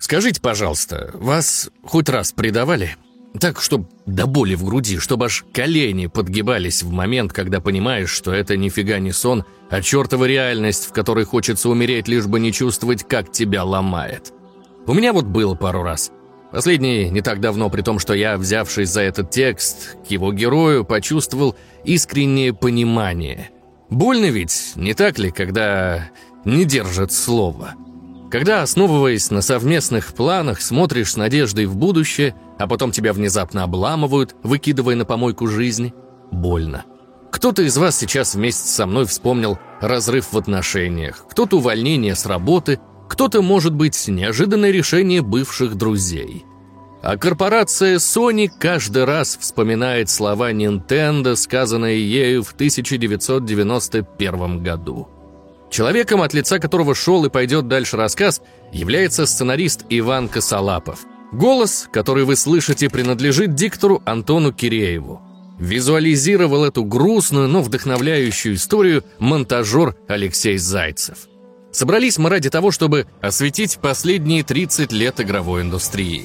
Скажите, пожалуйста, вас хоть раз предавали? Так, чтобы до боли в груди, чтобы аж колени подгибались в момент, когда понимаешь, что это нифига не сон, а чертова реальность, в которой хочется умереть, лишь бы не чувствовать, как тебя ломает. У меня вот было пару раз. Последний не так давно, при том, что я, взявшись за этот текст, к его герою почувствовал искреннее понимание. Больно ведь, не так ли, когда не держат слова? Когда, основываясь на совместных планах, смотришь с надеждой в будущее, а потом тебя внезапно обламывают, выкидывая на помойку жизни, больно. Кто-то из вас сейчас вместе со мной вспомнил разрыв в отношениях, кто-то увольнение с работы, кто-то, может быть, неожиданное решение бывших друзей. А корпорация Sony каждый раз вспоминает слова Nintendo, сказанные ею в 1991 году. Человеком, от лица которого шел и пойдет дальше рассказ, является сценарист Иван Косолапов. Голос, который вы слышите, принадлежит диктору Антону Кирееву. Визуализировал эту грустную, но вдохновляющую историю монтажер Алексей Зайцев. Собрались мы ради того, чтобы осветить последние 30 лет игровой индустрии.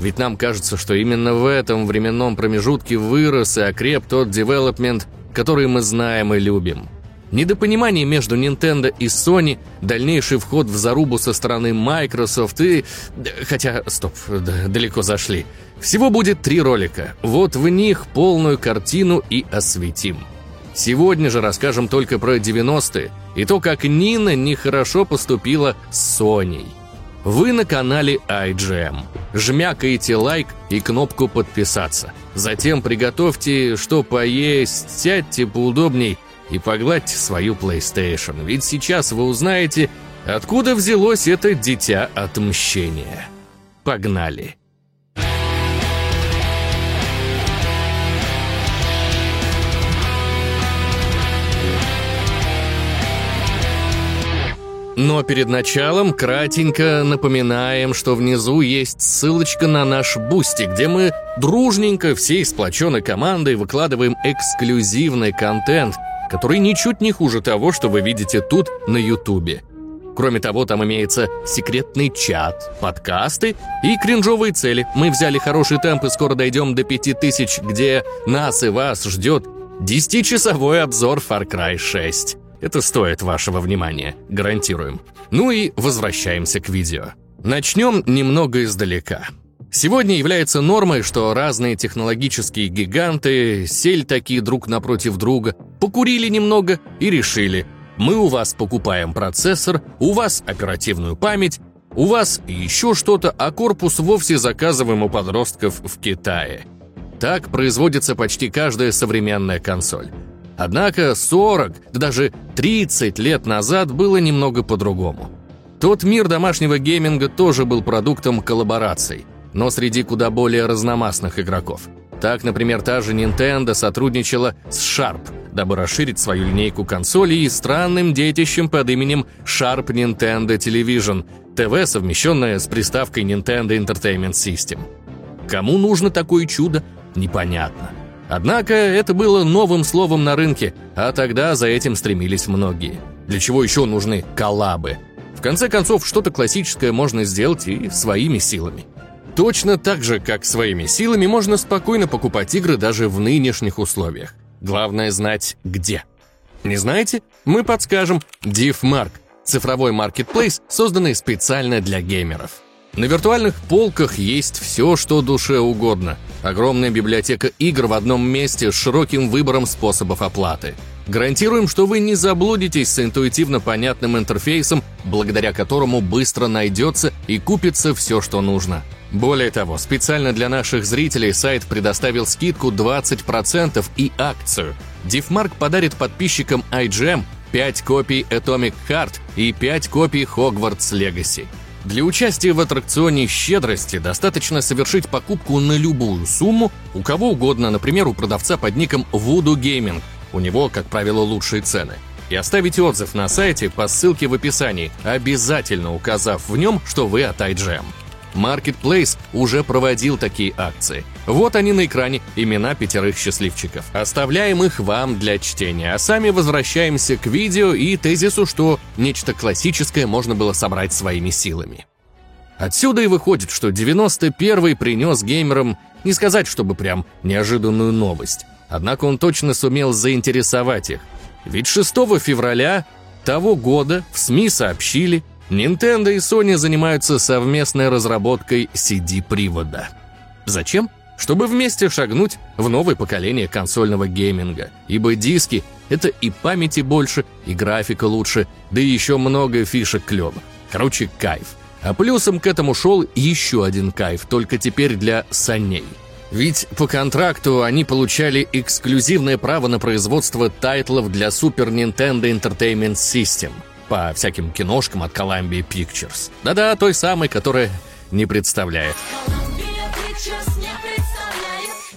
Ведь нам кажется, что именно в этом временном промежутке вырос и окреп тот девелопмент, который мы знаем и любим – Недопонимание между Nintendo и Sony, дальнейший вход в зарубу со стороны Microsoft и... Хотя, стоп, далеко зашли. Всего будет три ролика. Вот в них полную картину и осветим. Сегодня же расскажем только про 90-е и то, как Нина нехорошо поступила с Sony. Вы на канале IGM. Жмякаете лайк и кнопку подписаться. Затем приготовьте, что поесть, сядьте поудобней – и погладьте свою PlayStation, ведь сейчас вы узнаете, откуда взялось это дитя отмщения. Погнали! Но перед началом кратенько напоминаем, что внизу есть ссылочка на наш Boosty, где мы дружненько всей сплоченной командой выкладываем эксклюзивный контент – который ничуть не хуже того, что вы видите тут на Ютубе. Кроме того, там имеется секретный чат, подкасты и кринжовые цели. Мы взяли хороший темп и скоро дойдем до 5000, где нас и вас ждет 10-часовой обзор Far Cry 6. Это стоит вашего внимания, гарантируем. Ну и возвращаемся к видео. Начнем немного издалека. Сегодня является нормой, что разные технологические гиганты сели такие друг напротив друга, покурили немного и решили, мы у вас покупаем процессор, у вас оперативную память, у вас еще что-то, а корпус вовсе заказываем у подростков в Китае. Так производится почти каждая современная консоль. Однако 40, да даже 30 лет назад было немного по-другому. Тот мир домашнего гейминга тоже был продуктом коллабораций но среди куда более разномастных игроков. Так, например, та же Nintendo сотрудничала с Sharp, дабы расширить свою линейку консолей и странным детищем под именем Sharp Nintendo Television, ТВ, совмещенное с приставкой Nintendo Entertainment System. Кому нужно такое чудо, непонятно. Однако это было новым словом на рынке, а тогда за этим стремились многие. Для чего еще нужны коллабы? В конце концов, что-то классическое можно сделать и своими силами. Точно так же, как своими силами, можно спокойно покупать игры даже в нынешних условиях. Главное знать, где. Не знаете? Мы подскажем. DivMark – цифровой маркетплейс, созданный специально для геймеров. На виртуальных полках есть все, что душе угодно. Огромная библиотека игр в одном месте с широким выбором способов оплаты. Гарантируем, что вы не заблудитесь с интуитивно понятным интерфейсом, благодаря которому быстро найдется и купится все, что нужно. Более того, специально для наших зрителей сайт предоставил скидку 20% и акцию. DivMark подарит подписчикам IGM 5 копий Atomic Heart и 5 копий Hogwarts Legacy. Для участия в аттракционе щедрости достаточно совершить покупку на любую сумму, у кого угодно, например, у продавца под ником Voodoo Gaming, у него, как правило, лучшие цены, и оставить отзыв на сайте по ссылке в описании, обязательно указав в нем, что вы от IGM. Marketplace уже проводил такие акции. Вот они на экране, имена пятерых счастливчиков. Оставляем их вам для чтения, а сами возвращаемся к видео и тезису, что нечто классическое можно было собрать своими силами. Отсюда и выходит, что 91-й принес геймерам не сказать, чтобы прям неожиданную новость. Однако он точно сумел заинтересовать их. Ведь 6 февраля того года в СМИ сообщили, Nintendo и Sony занимаются совместной разработкой CD-привода. Зачем? Чтобы вместе шагнуть в новое поколение консольного гейминга. Ибо диски — это и памяти больше, и графика лучше, да и еще много фишек клёвых. Короче, кайф. А плюсом к этому шел еще один кайф, только теперь для саней. Ведь по контракту они получали эксклюзивное право на производство тайтлов для Super Nintendo Entertainment System по всяким киношкам от Columbia Pictures. Да-да, той самой, которая не представляет.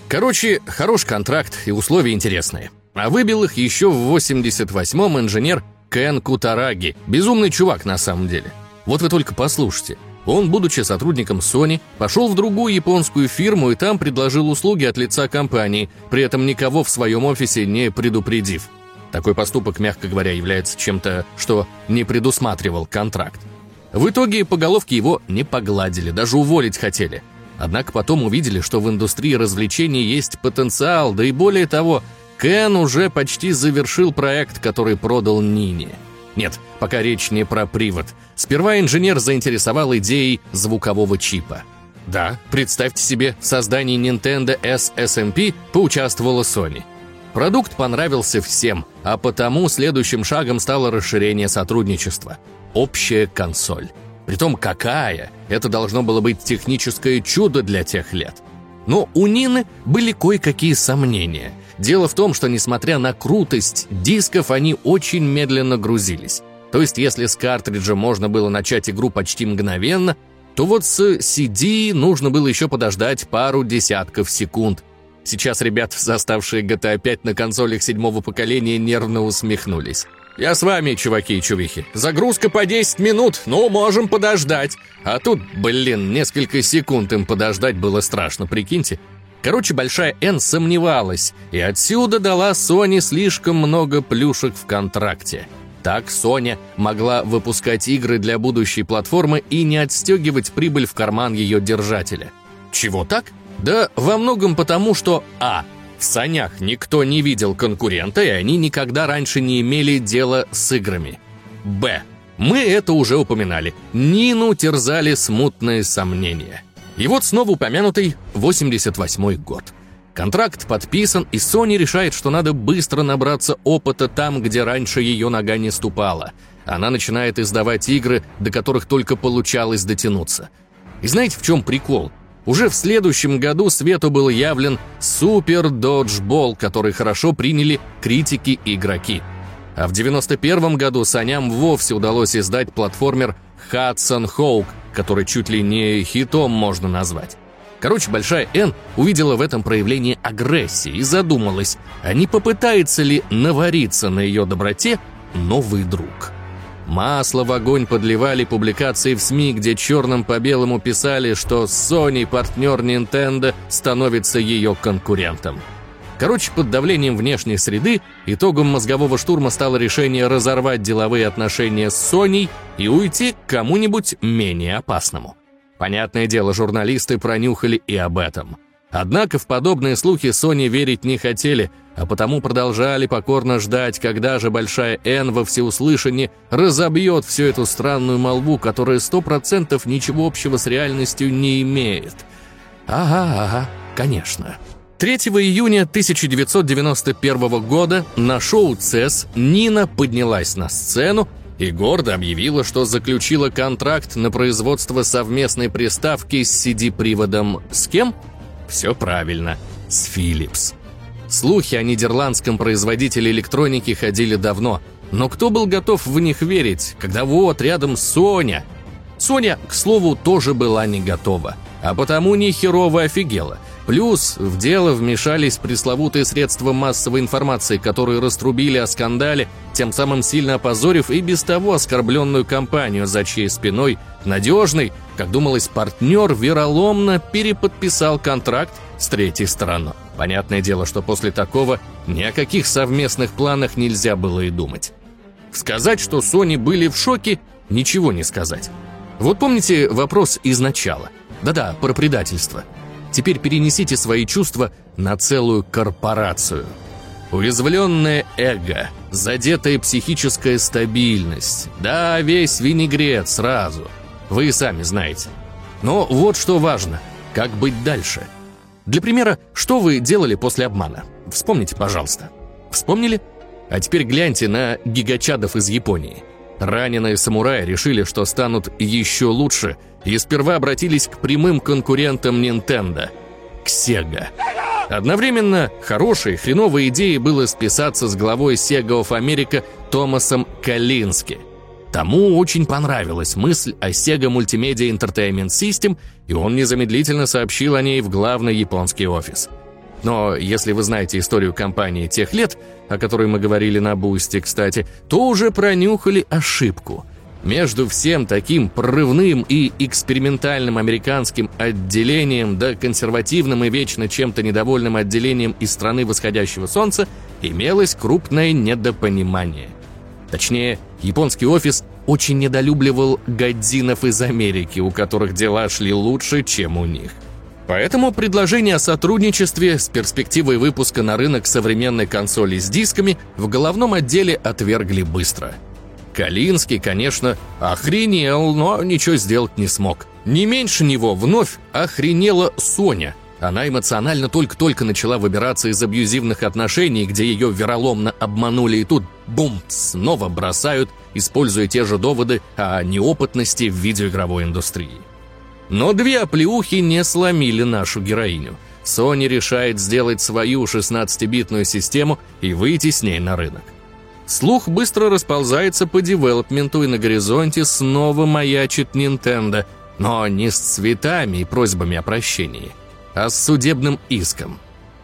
Короче, хороший контракт и условия интересные. А выбил их еще в 88-м инженер Кен Кутараги. Безумный чувак на самом деле. Вот вы только послушайте. Он, будучи сотрудником Sony, пошел в другую японскую фирму и там предложил услуги от лица компании, при этом никого в своем офисе не предупредив. Такой поступок, мягко говоря, является чем-то, что не предусматривал контракт. В итоге по головке его не погладили, даже уволить хотели. Однако потом увидели, что в индустрии развлечений есть потенциал, да и более того, Кен уже почти завершил проект, который продал Нине. Нет, пока речь не про привод. Сперва инженер заинтересовал идеей звукового чипа. Да, представьте себе, в создании Nintendo SSMP поучаствовала Sony. Продукт понравился всем, а потому следующим шагом стало расширение сотрудничества. Общая консоль. Притом какая? Это должно было быть техническое чудо для тех лет. Но у Нины были кое-какие сомнения – Дело в том, что несмотря на крутость дисков, они очень медленно грузились. То есть, если с картриджа можно было начать игру почти мгновенно, то вот с CD нужно было еще подождать пару десятков секунд. Сейчас ребят, заставшие GTA 5 на консолях седьмого поколения, нервно усмехнулись. «Я с вами, чуваки и чувихи. Загрузка по 10 минут, ну, можем подождать». А тут, блин, несколько секунд им подождать было страшно, прикиньте. Короче, Большая N сомневалась, и отсюда дала Sony слишком много плюшек в контракте. Так Sony могла выпускать игры для будущей платформы и не отстегивать прибыль в карман ее держателя. Чего так? Да во многом потому, что А. В санях никто не видел конкурента, и они никогда раньше не имели дела с играми. Б. Мы это уже упоминали. Нину терзали смутные сомнения. И вот снова упомянутый 88 год. Контракт подписан, и Sony решает, что надо быстро набраться опыта там, где раньше ее нога не ступала. Она начинает издавать игры, до которых только получалось дотянуться. И знаете, в чем прикол? Уже в следующем году свету был явлен Супер Доджбол, который хорошо приняли критики и игроки. А в 91 году Саням вовсе удалось издать платформер Hudson Hawk, который чуть ли не хитом можно назвать. Короче, Большая Н увидела в этом проявление агрессии и задумалась, а не попытается ли навариться на ее доброте новый друг. Масло в огонь подливали публикации в СМИ, где черным по белому писали, что Sony, партнер Nintendo, становится ее конкурентом. Короче, под давлением внешней среды итогом мозгового штурма стало решение разорвать деловые отношения с Соней и уйти к кому-нибудь менее опасному. Понятное дело, журналисты пронюхали и об этом. Однако в подобные слухи Sony верить не хотели, а потому продолжали покорно ждать, когда же Большая Н во всеуслышание разобьет всю эту странную молву, которая сто процентов ничего общего с реальностью не имеет. Ага, ага, конечно. 3 июня 1991 года на шоу «ЦЕС» Нина поднялась на сцену и гордо объявила, что заключила контракт на производство совместной приставки с CD-приводом с кем? Все правильно, с Philips. Слухи о нидерландском производителе электроники ходили давно, но кто был готов в них верить, когда вот рядом Соня? Соня, к слову, тоже была не готова, а потому ни херово офигела – Плюс в дело вмешались пресловутые средства массовой информации, которые раструбили о скандале, тем самым сильно опозорив и без того оскорбленную компанию, за чьей спиной надежный, как думалось, партнер вероломно переподписал контракт с третьей стороной. Понятное дело, что после такого ни о каких совместных планах нельзя было и думать. Сказать, что Sony были в шоке, ничего не сказать. Вот помните вопрос из начала? Да-да, про предательство. Теперь перенесите свои чувства на целую корпорацию. Уязвленное эго, задетая психическая стабильность. Да, весь винегрет сразу. Вы сами знаете. Но вот что важно. Как быть дальше? Для примера, что вы делали после обмана? Вспомните, пожалуйста. Вспомнили? А теперь гляньте на гигачадов из Японии. Раненые самураи решили, что станут еще лучше, и сперва обратились к прямым конкурентам Nintendo – к Sega. Одновременно хорошей, хреновой идеей было списаться с главой Sega of America Томасом Калински. Тому очень понравилась мысль о Sega Multimedia Entertainment System, и он незамедлительно сообщил о ней в главный японский офис – но если вы знаете историю компании тех лет, о которой мы говорили на Бусте, кстати, то уже пронюхали ошибку. Между всем таким прорывным и экспериментальным американским отделением да консервативным и вечно чем-то недовольным отделением из страны восходящего солнца имелось крупное недопонимание. Точнее, японский офис очень недолюбливал годзинов из Америки, у которых дела шли лучше, чем у них. Поэтому предложение о сотрудничестве с перспективой выпуска на рынок современной консоли с дисками в головном отделе отвергли быстро. Калинский, конечно, охренел, но ничего сделать не смог. Не меньше него вновь охренела Соня. Она эмоционально только-только начала выбираться из абьюзивных отношений, где ее вероломно обманули, и тут, бум, снова бросают, используя те же доводы о неопытности в видеоигровой индустрии. Но две оплеухи не сломили нашу героиню. Sony решает сделать свою 16-битную систему и выйти с ней на рынок. Слух быстро расползается по девелопменту, и на горизонте снова маячит Nintendo, но не с цветами и просьбами о прощении, а с судебным иском.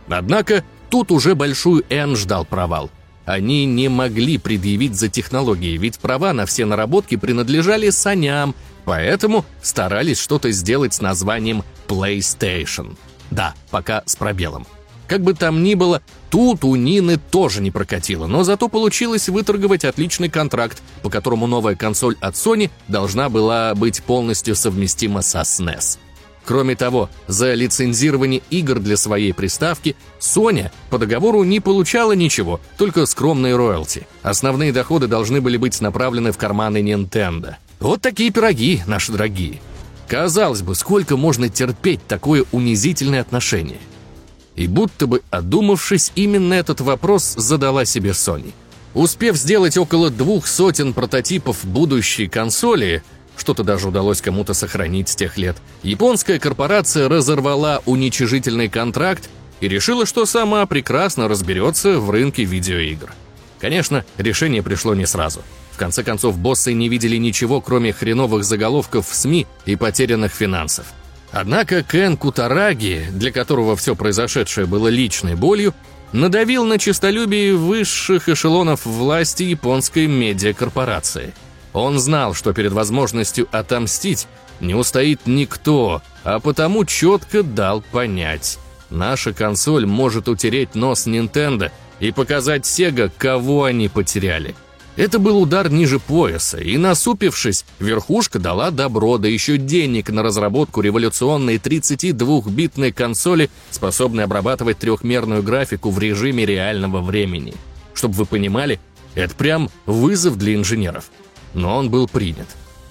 Однако тут уже большую N ждал провал. Они не могли предъявить за технологии, ведь права на все наработки принадлежали саням, Поэтому старались что-то сделать с названием PlayStation. Да, пока с пробелом. Как бы там ни было, тут у Нины тоже не прокатило, но зато получилось выторговать отличный контракт, по которому новая консоль от Sony должна была быть полностью совместима со SNES. Кроме того, за лицензирование игр для своей приставки Sony по договору не получала ничего, только скромные роялти. Основные доходы должны были быть направлены в карманы Nintendo. Вот такие пироги, наши дорогие. Казалось бы, сколько можно терпеть такое унизительное отношение? И будто бы одумавшись, именно этот вопрос задала себе Sony. Успев сделать около двух сотен прототипов будущей консоли, что-то даже удалось кому-то сохранить с тех лет, японская корпорация разорвала уничижительный контракт и решила, что сама прекрасно разберется в рынке видеоигр. Конечно, решение пришло не сразу – конце концов, боссы не видели ничего, кроме хреновых заголовков в СМИ и потерянных финансов. Однако Кен Кутараги, для которого все произошедшее было личной болью, надавил на честолюбие высших эшелонов власти японской медиакорпорации. Он знал, что перед возможностью отомстить не устоит никто, а потому четко дал понять. Наша консоль может утереть нос Nintendo и показать Sega, кого они потеряли – это был удар ниже пояса, и насупившись, верхушка дала добро, да еще денег на разработку революционной 32-битной консоли, способной обрабатывать трехмерную графику в режиме реального времени. Чтобы вы понимали, это прям вызов для инженеров. Но он был принят.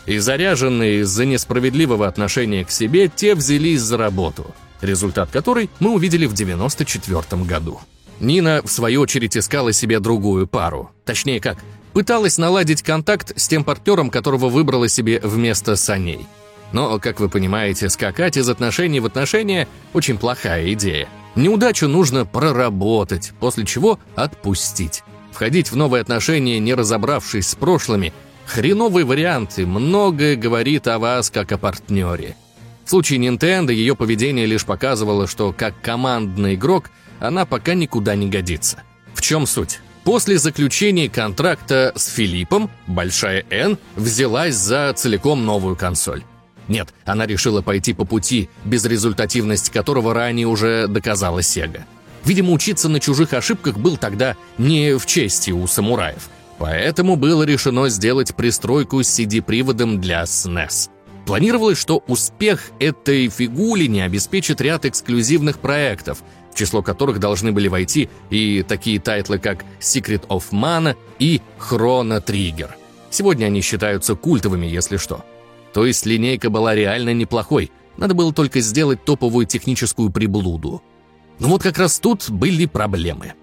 И заряженные из-за несправедливого отношения к себе, те взялись за работу, результат которой мы увидели в 94 году. Нина, в свою очередь, искала себе другую пару. Точнее как, Пыталась наладить контакт с тем партнером, которого выбрала себе вместо саней. Но, как вы понимаете, скакать из отношений в отношения – очень плохая идея. Неудачу нужно проработать, после чего отпустить. Входить в новые отношения, не разобравшись с прошлыми – хреновый вариант и многое говорит о вас как о партнере. В случае Nintendo ее поведение лишь показывало, что как командный игрок она пока никуда не годится. В чем суть? После заключения контракта с Филиппом, Большая Н взялась за целиком новую консоль. Нет, она решила пойти по пути, безрезультативность которого ранее уже доказала Сега. Видимо, учиться на чужих ошибках был тогда не в чести у самураев. Поэтому было решено сделать пристройку с CD-приводом для SNES. Планировалось, что успех этой фигулини обеспечит ряд эксклюзивных проектов, в число которых должны были войти и такие тайтлы, как Secret of Mana и Chrono Trigger. Сегодня они считаются культовыми, если что. То есть линейка была реально неплохой, надо было только сделать топовую техническую приблуду. Но вот как раз тут были проблемы.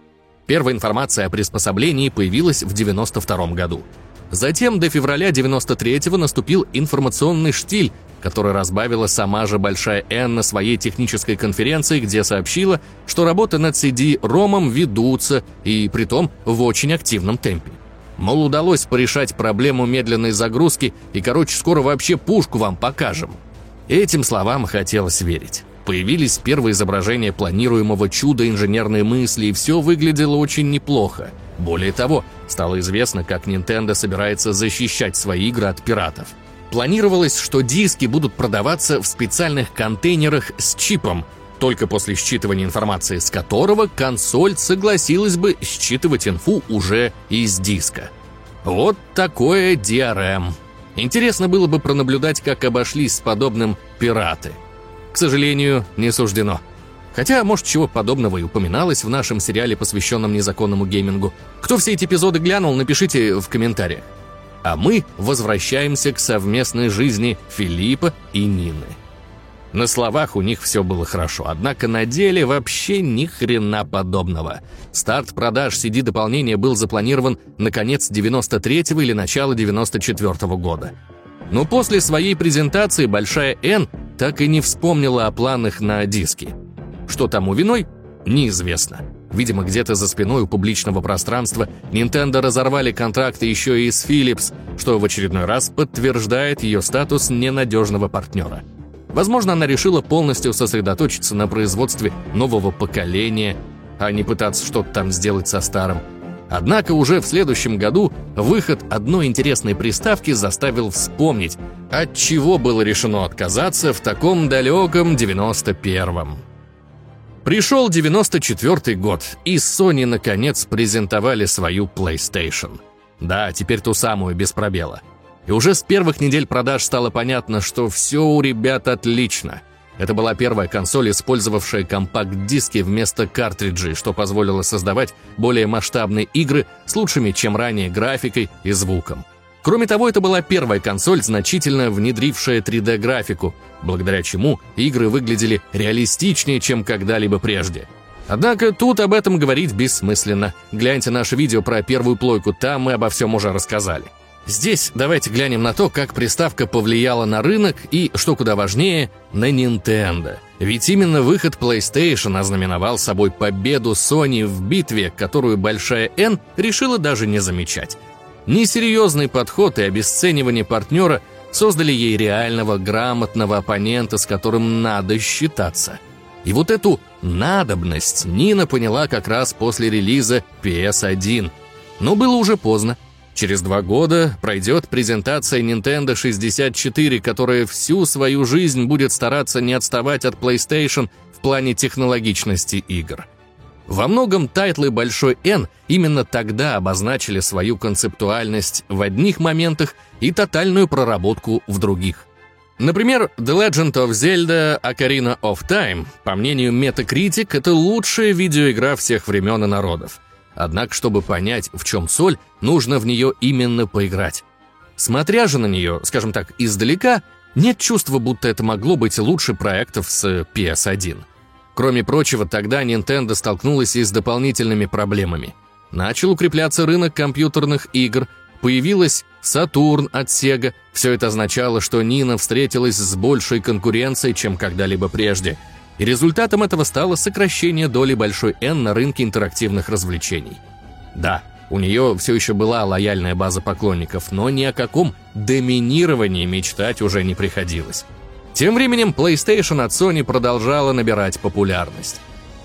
Первая информация о приспособлении появилась в 92 году. Затем до февраля 93-го наступил информационный штиль, который разбавила сама же Большая N на своей технической конференции, где сообщила, что работы над CD-ромом ведутся, и притом в очень активном темпе. Мол, удалось порешать проблему медленной загрузки, и, короче, скоро вообще пушку вам покажем. Этим словам хотелось верить. Появились первые изображения планируемого чуда инженерной мысли, и все выглядело очень неплохо. Более того, стало известно, как Nintendo собирается защищать свои игры от пиратов. Планировалось, что диски будут продаваться в специальных контейнерах с чипом, только после считывания информации с которого консоль согласилась бы считывать инфу уже из диска. Вот такое DRM. Интересно было бы пронаблюдать, как обошлись с подобным пираты. К сожалению, не суждено. Хотя, может, чего подобного и упоминалось в нашем сериале, посвященном незаконному геймингу. Кто все эти эпизоды глянул, напишите в комментариях. А мы возвращаемся к совместной жизни Филиппа и Нины. На словах у них все было хорошо, однако на деле вообще ни хрена подобного. Старт продаж CD-дополнения был запланирован на конец 93-го или начало 94-го года. Но после своей презентации Большая N так и не вспомнила о планах на диски. Что тому виной, неизвестно. Видимо, где-то за спиной у публичного пространства Nintendo разорвали контракты еще и с Philips, что в очередной раз подтверждает ее статус ненадежного партнера. Возможно, она решила полностью сосредоточиться на производстве нового поколения, а не пытаться что-то там сделать со старым. Однако уже в следующем году выход одной интересной приставки заставил вспомнить, от чего было решено отказаться в таком далеком 91-м. Пришел 94 год, и Sony наконец презентовали свою PlayStation. Да, теперь ту самую, без пробела. И уже с первых недель продаж стало понятно, что все у ребят отлично. Это была первая консоль, использовавшая компакт-диски вместо картриджей, что позволило создавать более масштабные игры с лучшими, чем ранее, графикой и звуком. Кроме того, это была первая консоль, значительно внедрившая 3D-графику, благодаря чему игры выглядели реалистичнее, чем когда-либо прежде. Однако тут об этом говорить бессмысленно. Гляньте наше видео про первую плойку, там мы обо всем уже рассказали. Здесь давайте глянем на то, как приставка повлияла на рынок и, что куда важнее, на Nintendo. Ведь именно выход PlayStation ознаменовал собой победу Sony в битве, которую Большая N решила даже не замечать. Несерьезный подход и обесценивание партнера создали ей реального, грамотного оппонента, с которым надо считаться. И вот эту надобность Нина поняла как раз после релиза PS1. Но было уже поздно. Через два года пройдет презентация Nintendo 64, которая всю свою жизнь будет стараться не отставать от PlayStation в плане технологичности игр. Во многом тайтлы Большой N именно тогда обозначили свою концептуальность в одних моментах и тотальную проработку в других. Например, The Legend of Zelda Ocarina of Time, по мнению Metacritic, это лучшая видеоигра всех времен и народов. Однако, чтобы понять, в чем соль, нужно в нее именно поиграть. Смотря же на нее, скажем так, издалека, нет чувства, будто это могло быть лучше проектов с PS1. Кроме прочего, тогда Nintendo столкнулась и с дополнительными проблемами. Начал укрепляться рынок компьютерных игр, появилась Saturn от Sega. Все это означало, что Нина встретилась с большей конкуренцией, чем когда-либо прежде – и результатом этого стало сокращение доли большой N на рынке интерактивных развлечений. Да, у нее все еще была лояльная база поклонников, но ни о каком доминировании мечтать уже не приходилось. Тем временем PlayStation от Sony продолжала набирать популярность.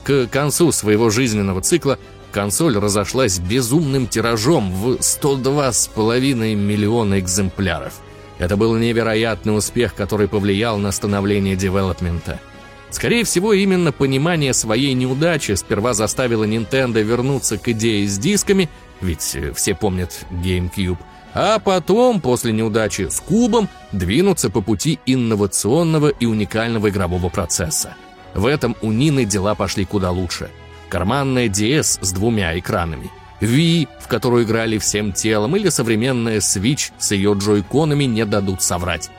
К концу своего жизненного цикла консоль разошлась безумным тиражом в 102,5 миллиона экземпляров. Это был невероятный успех, который повлиял на становление девелопмента – Скорее всего, именно понимание своей неудачи сперва заставило Nintendo вернуться к идее с дисками, ведь э, все помнят GameCube, а потом, после неудачи с кубом, двинуться по пути инновационного и уникального игрового процесса. В этом у Нины дела пошли куда лучше. Карманная DS с двумя экранами, Wii, в которую играли всем телом, или современная Switch с ее джойконами не дадут соврать.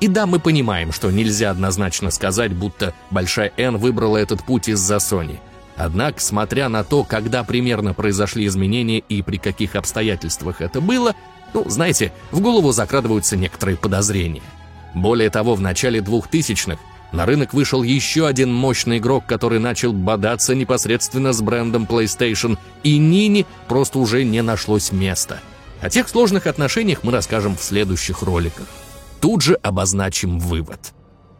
И да, мы понимаем, что нельзя однозначно сказать, будто Большая N выбрала этот путь из-за Sony. Однако, смотря на то, когда примерно произошли изменения и при каких обстоятельствах это было, ну, знаете, в голову закрадываются некоторые подозрения. Более того, в начале 2000-х на рынок вышел еще один мощный игрок, который начал бодаться непосредственно с брендом PlayStation, и Нине просто уже не нашлось места. О тех сложных отношениях мы расскажем в следующих роликах. Тут же обозначим вывод.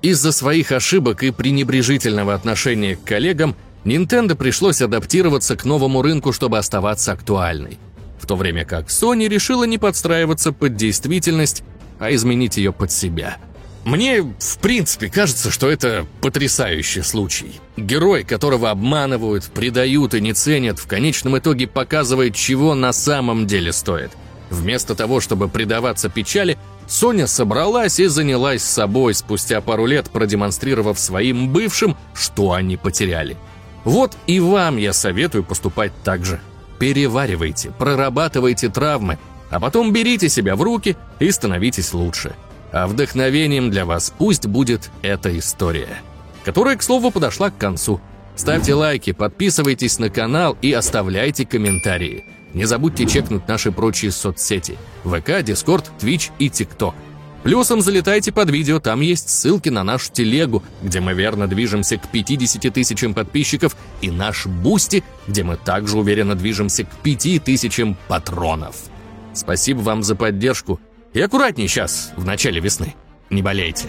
Из-за своих ошибок и пренебрежительного отношения к коллегам Nintendo пришлось адаптироваться к новому рынку, чтобы оставаться актуальной в то время как Sony решила не подстраиваться под действительность, а изменить ее под себя. Мне, в принципе, кажется, что это потрясающий случай. Герой, которого обманывают, предают и не ценят, в конечном итоге показывает, чего на самом деле стоит. Вместо того, чтобы предаваться печали, Соня собралась и занялась собой, спустя пару лет продемонстрировав своим бывшим, что они потеряли. Вот и вам я советую поступать так же переваривайте, прорабатывайте травмы, а потом берите себя в руки и становитесь лучше. А вдохновением для вас пусть будет эта история, которая, к слову, подошла к концу. Ставьте лайки, подписывайтесь на канал и оставляйте комментарии. Не забудьте чекнуть наши прочие соцсети – ВК, Discord, Twitch и TikTok. Плюсом залетайте под видео, там есть ссылки на нашу телегу, где мы верно движемся к 50 тысячам подписчиков, и наш Boosty, где мы также уверенно движемся к 5 тысячам патронов. Спасибо вам за поддержку. И аккуратней сейчас, в начале весны. Не болейте.